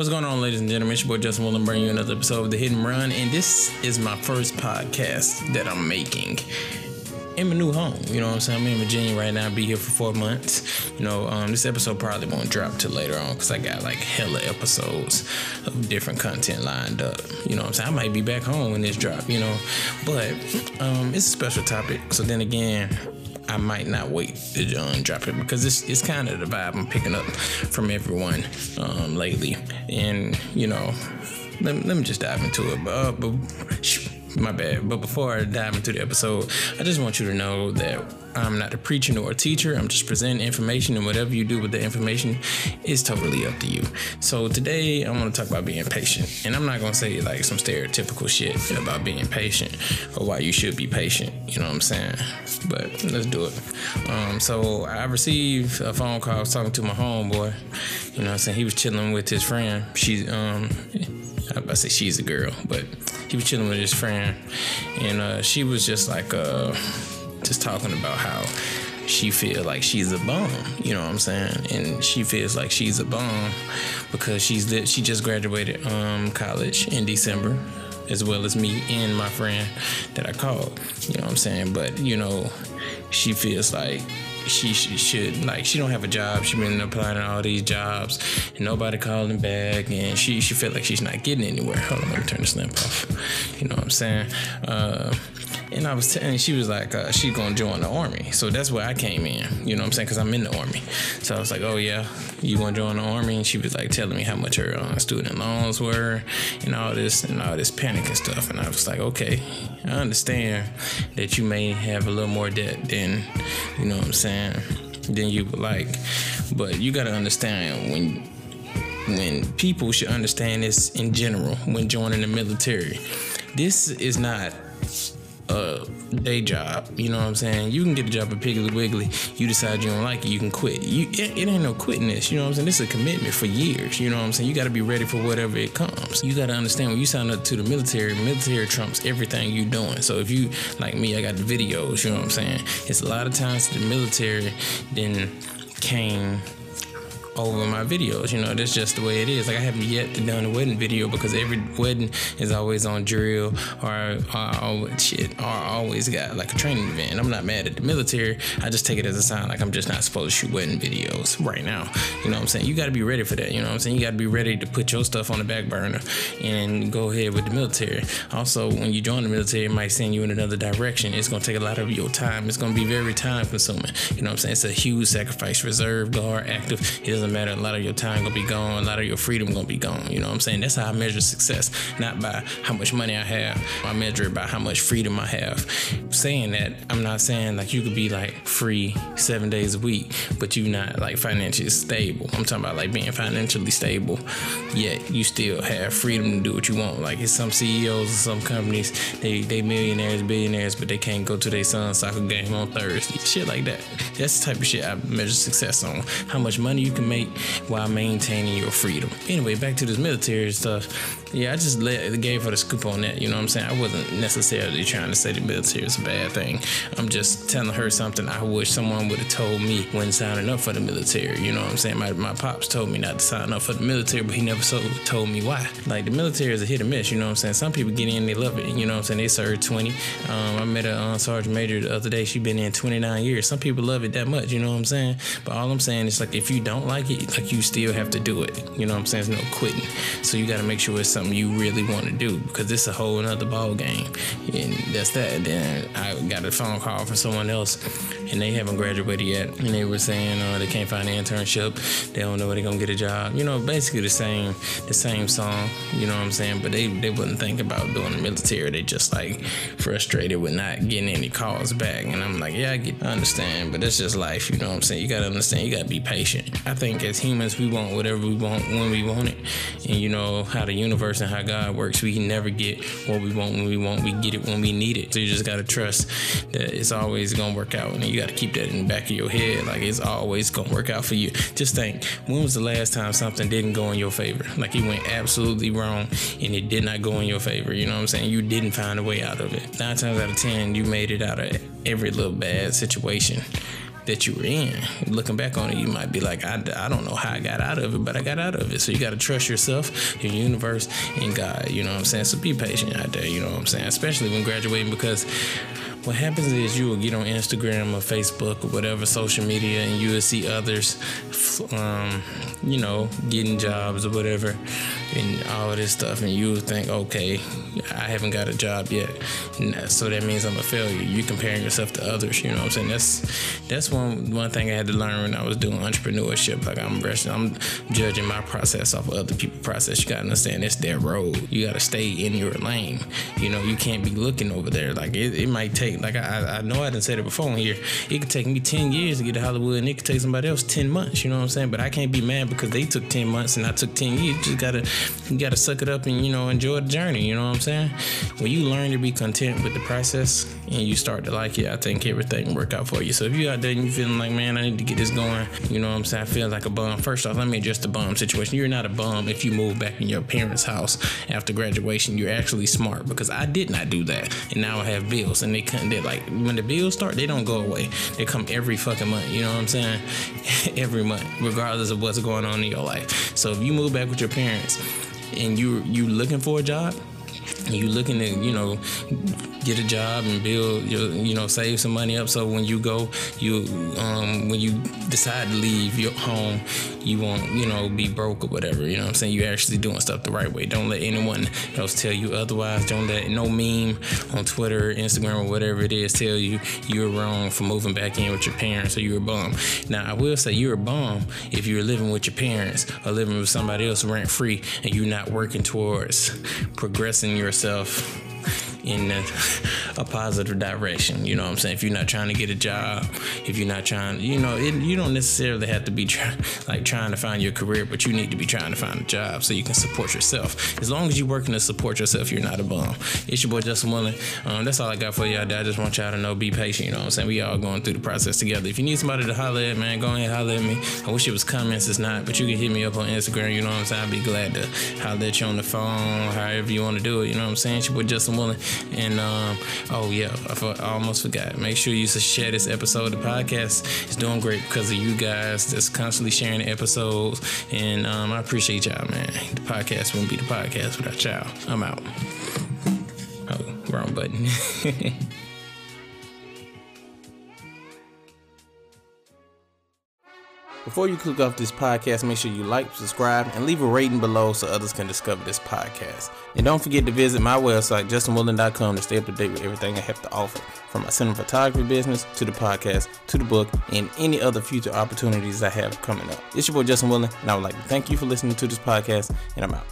What's going on, ladies and gentlemen? It's your boy Justin Willing bringing you another episode of The Hidden Run, and this is my first podcast that I'm making in my new home. You know what I'm saying? I'm in Virginia right now. I'll be here for four months. You know, um, this episode probably won't drop till later on because I got like hella episodes of different content lined up. You know what I'm saying? I might be back home when this drop, you know. But um, it's a special topic. So then again, I might not wait to um, drop it because it's, it's kind of the vibe I'm picking up from everyone um, lately. And, you know, let, let me just dive into it. Uh, but my bad. But before I dive into the episode, I just want you to know that I'm not a preacher nor a teacher. I'm just presenting information, and whatever you do with the information is totally up to you. So today, I want to talk about being patient, and I'm not gonna say like some stereotypical shit about being patient or why you should be patient. You know what I'm saying? But let's do it. Um, so I received a phone call. I was talking to my homeboy. You know what I'm saying? He was chilling with his friend. She's um, I say she's a girl, but he was chilling with his friend, and uh, she was just like uh, just talking about how she feel like she's a bum, you know what I'm saying? And she feels like she's a bum because she's she just graduated um, college in December, as well as me and my friend that I called, you know what I'm saying? But you know, she feels like she, should like she don't have a job. She been applying to all these jobs and nobody calling back, and she she feel like she's not getting anywhere. Hold on, let me turn this lamp off. You know what I'm saying? Uh, and I was telling, she was like, uh, she's gonna join the army. So that's where I came in. You know what I'm saying? Because I'm in the army. So I was like, oh yeah, you to join the army? And she was like telling me how much her uh, student loans were, and all this and all this panic and stuff. And I was like, okay, I understand that you may have a little more debt than, you know what I'm saying, than you would like. But you gotta understand when when people should understand this in general when joining the military. This is not a day job. You know what I'm saying? You can get a job at Piggly Wiggly. You decide you don't like it, you can quit. You it, it, ain't no quitting this. You know what I'm saying? This is a commitment for years. You know what I'm saying? You got to be ready for whatever it comes. You got to understand when you sign up to the military, military trumps everything you doing. So if you like me, I got the videos. You know what I'm saying? It's a lot of times the military then came over my videos. You know, that's just the way it is. Like I haven't yet done a wedding video because every wedding is always on drill or shit or always got like a training event. I'm not mad at the military. I just take it as a sign like I'm just not supposed to shoot wedding videos right now. You know what I'm saying? You got to be ready for that. You know what I'm saying? You got to be ready to put your stuff on the back burner and go ahead with the military. Also, when you join the military, it might send you in another direction. It's gonna take a lot of your time. It's gonna be very time consuming. You know what I'm saying? It's a huge sacrifice. Reserve, guard, active. It doesn't matter. A lot of your time gonna be gone. A lot of your freedom gonna be gone. You know what I'm saying? That's how I measure success, not by how much money I have. I measure it by how much freedom I have. Saying that, I'm not saying like you could be like free seven days a week, but you not like financially stable. I'm talking about like being financially stable, yet you still have freedom to do what you want. Like it's some CEOs of some companies, they they millionaires, billionaires, but they can't go to their son's soccer game on Thursday. Shit like that. That's the type of shit I measure success on. How much money you can make while maintaining your freedom. Anyway, back to this military stuff. Yeah, I just let, gave her the scoop on that. You know what I'm saying? I wasn't necessarily trying to say the military is a bad thing. I'm just telling her something I wish someone would have told me when signing up for the military. You know what I'm saying? My, my pops told me not to sign up for the military, but he never so, told me why. Like the military is a hit or miss. You know what I'm saying? Some people get in, they love it. You know what I'm saying? They serve 20. Um, I met a uh, sergeant major the other day. She been in 29 years. Some people love it that much. You know what I'm saying? But all I'm saying is like if you don't like it, like you still have to do it. You know what I'm saying? There's no quitting. So you got to make sure it's something you really want to do because it's a whole other ball game. And that's that. Then I got a phone call from someone else and they haven't graduated yet. And they were saying uh, they can't find an internship. They don't know where they're gonna get a job. You know, basically the same the same song. You know what I'm saying? But they they wouldn't think about doing the military. They just like frustrated with not getting any calls back. And I'm like, yeah, I, get, I understand, but it's just life. You know what I'm saying? You gotta understand. You gotta be patient. I think as humans, we want whatever we want when we want it. And you know how the universe and how God works. We never get what we want when we want. We get it when we need it. So you just gotta trust that it's always gonna work out. And you gotta keep that in the back of your head. Like it's always gonna work out for you. Just think, when was the last time something didn't go in your favor? Like it went absolutely wrong and it did not go in your favor. You know what I'm saying? You didn't find a way out of it. Nine times out of ten, you made it out of every little bad situation that you were in. Looking back on it, you might be like, I, I don't know how I got out of it, but I got out of it. So you got to trust yourself, your universe, and God. You know what I'm saying? So be patient out there. You know what I'm saying? Especially when graduating, because what happens is you will get on Instagram or Facebook or whatever social media, and you will see others, um, you know, getting jobs or whatever, and all of this stuff, and you think, okay, I haven't got a job yet, so that means I'm a failure. You're comparing yourself to others, you know what I'm saying? That's that's one one thing I had to learn when I was doing entrepreneurship. Like I'm I'm judging my process off of other people's process. You gotta understand it's their road. You gotta stay in your lane. You know, you can't be looking over there. Like it, it might take like I, I know I didn't say it before here. It could take me ten years to get to Hollywood, and it could take somebody else ten months. You know what I'm saying? But I can't be mad because they took ten months and I took ten years. You just gotta you gotta suck it up and you know enjoy the journey. You know what I'm saying? When you learn to be content with the process and you start to like it, I think everything will work out for you. So if you out there and you feeling like man, I need to get this going. You know what I'm saying? I feel like a bum. First off, let me address the bum situation. You're not a bum if you move back in your parents' house after graduation. You're actually smart because I did not do that, and now I have bills and they couldn't. They like when the bills start, they don't go away. They come every fucking month. You know what I'm saying? every month, regardless of what's going on in your life. So if you move back with your parents and you you looking for a job, you looking to you know get a job and build your you know save some money up. So when you go you um, when you decide to leave your home you won't you know be broke or whatever you know what i'm saying? You're actually doing stuff the right way. Don't let anyone else tell you otherwise. Don't let no meme on twitter instagram or whatever it is tell you you're wrong for moving back in with your parents or you're a bum. Now i will say you're a bum if you're living with your parents or living with somebody else rent free and you're not working towards progressing yourself in a, a, positive direction. You know what I'm saying? If you're not trying to get a job, if you're not trying, you know, it, you don't necessarily have to be try, like trying to find your career, but you need to be trying to find a job so you can support yourself. As long as you're working to support yourself, you're not a bum. It's your boy Justin Willing. Um, that's all I got for y'all. I just want y'all to know, be patient. You know what I'm saying? We all going through the process together. If you need somebody to holler at, man, go ahead holler at me. I wish it was comments. It's not, but you can hit me up on Instagram. You know what I'm saying? I'd be glad to holler at you on the phone, however you want to do it. You know what I'm saying? It's your boy Justin Willing. And um, oh yeah, I, almost forgot. Make sure you share this episode. of The podcast is doing great because of you guys that's constantly sharing the episodes, and um, I appreciate y'all, man. The podcast wouldn't be the podcast without y'all. I'm out. Oh, wrong button. Before you click off this podcast, make sure you like, subscribe, and leave a rating below so others can discover this podcast. And don't forget to visit my website, justinwilling.com, to stay up to date with everything I have to offer, from my cinematography business to the podcast to the book and any other future opportunities I have coming up. It's your boy Justin Willing, and I would like to thank you for listening to this podcast, and I'm out.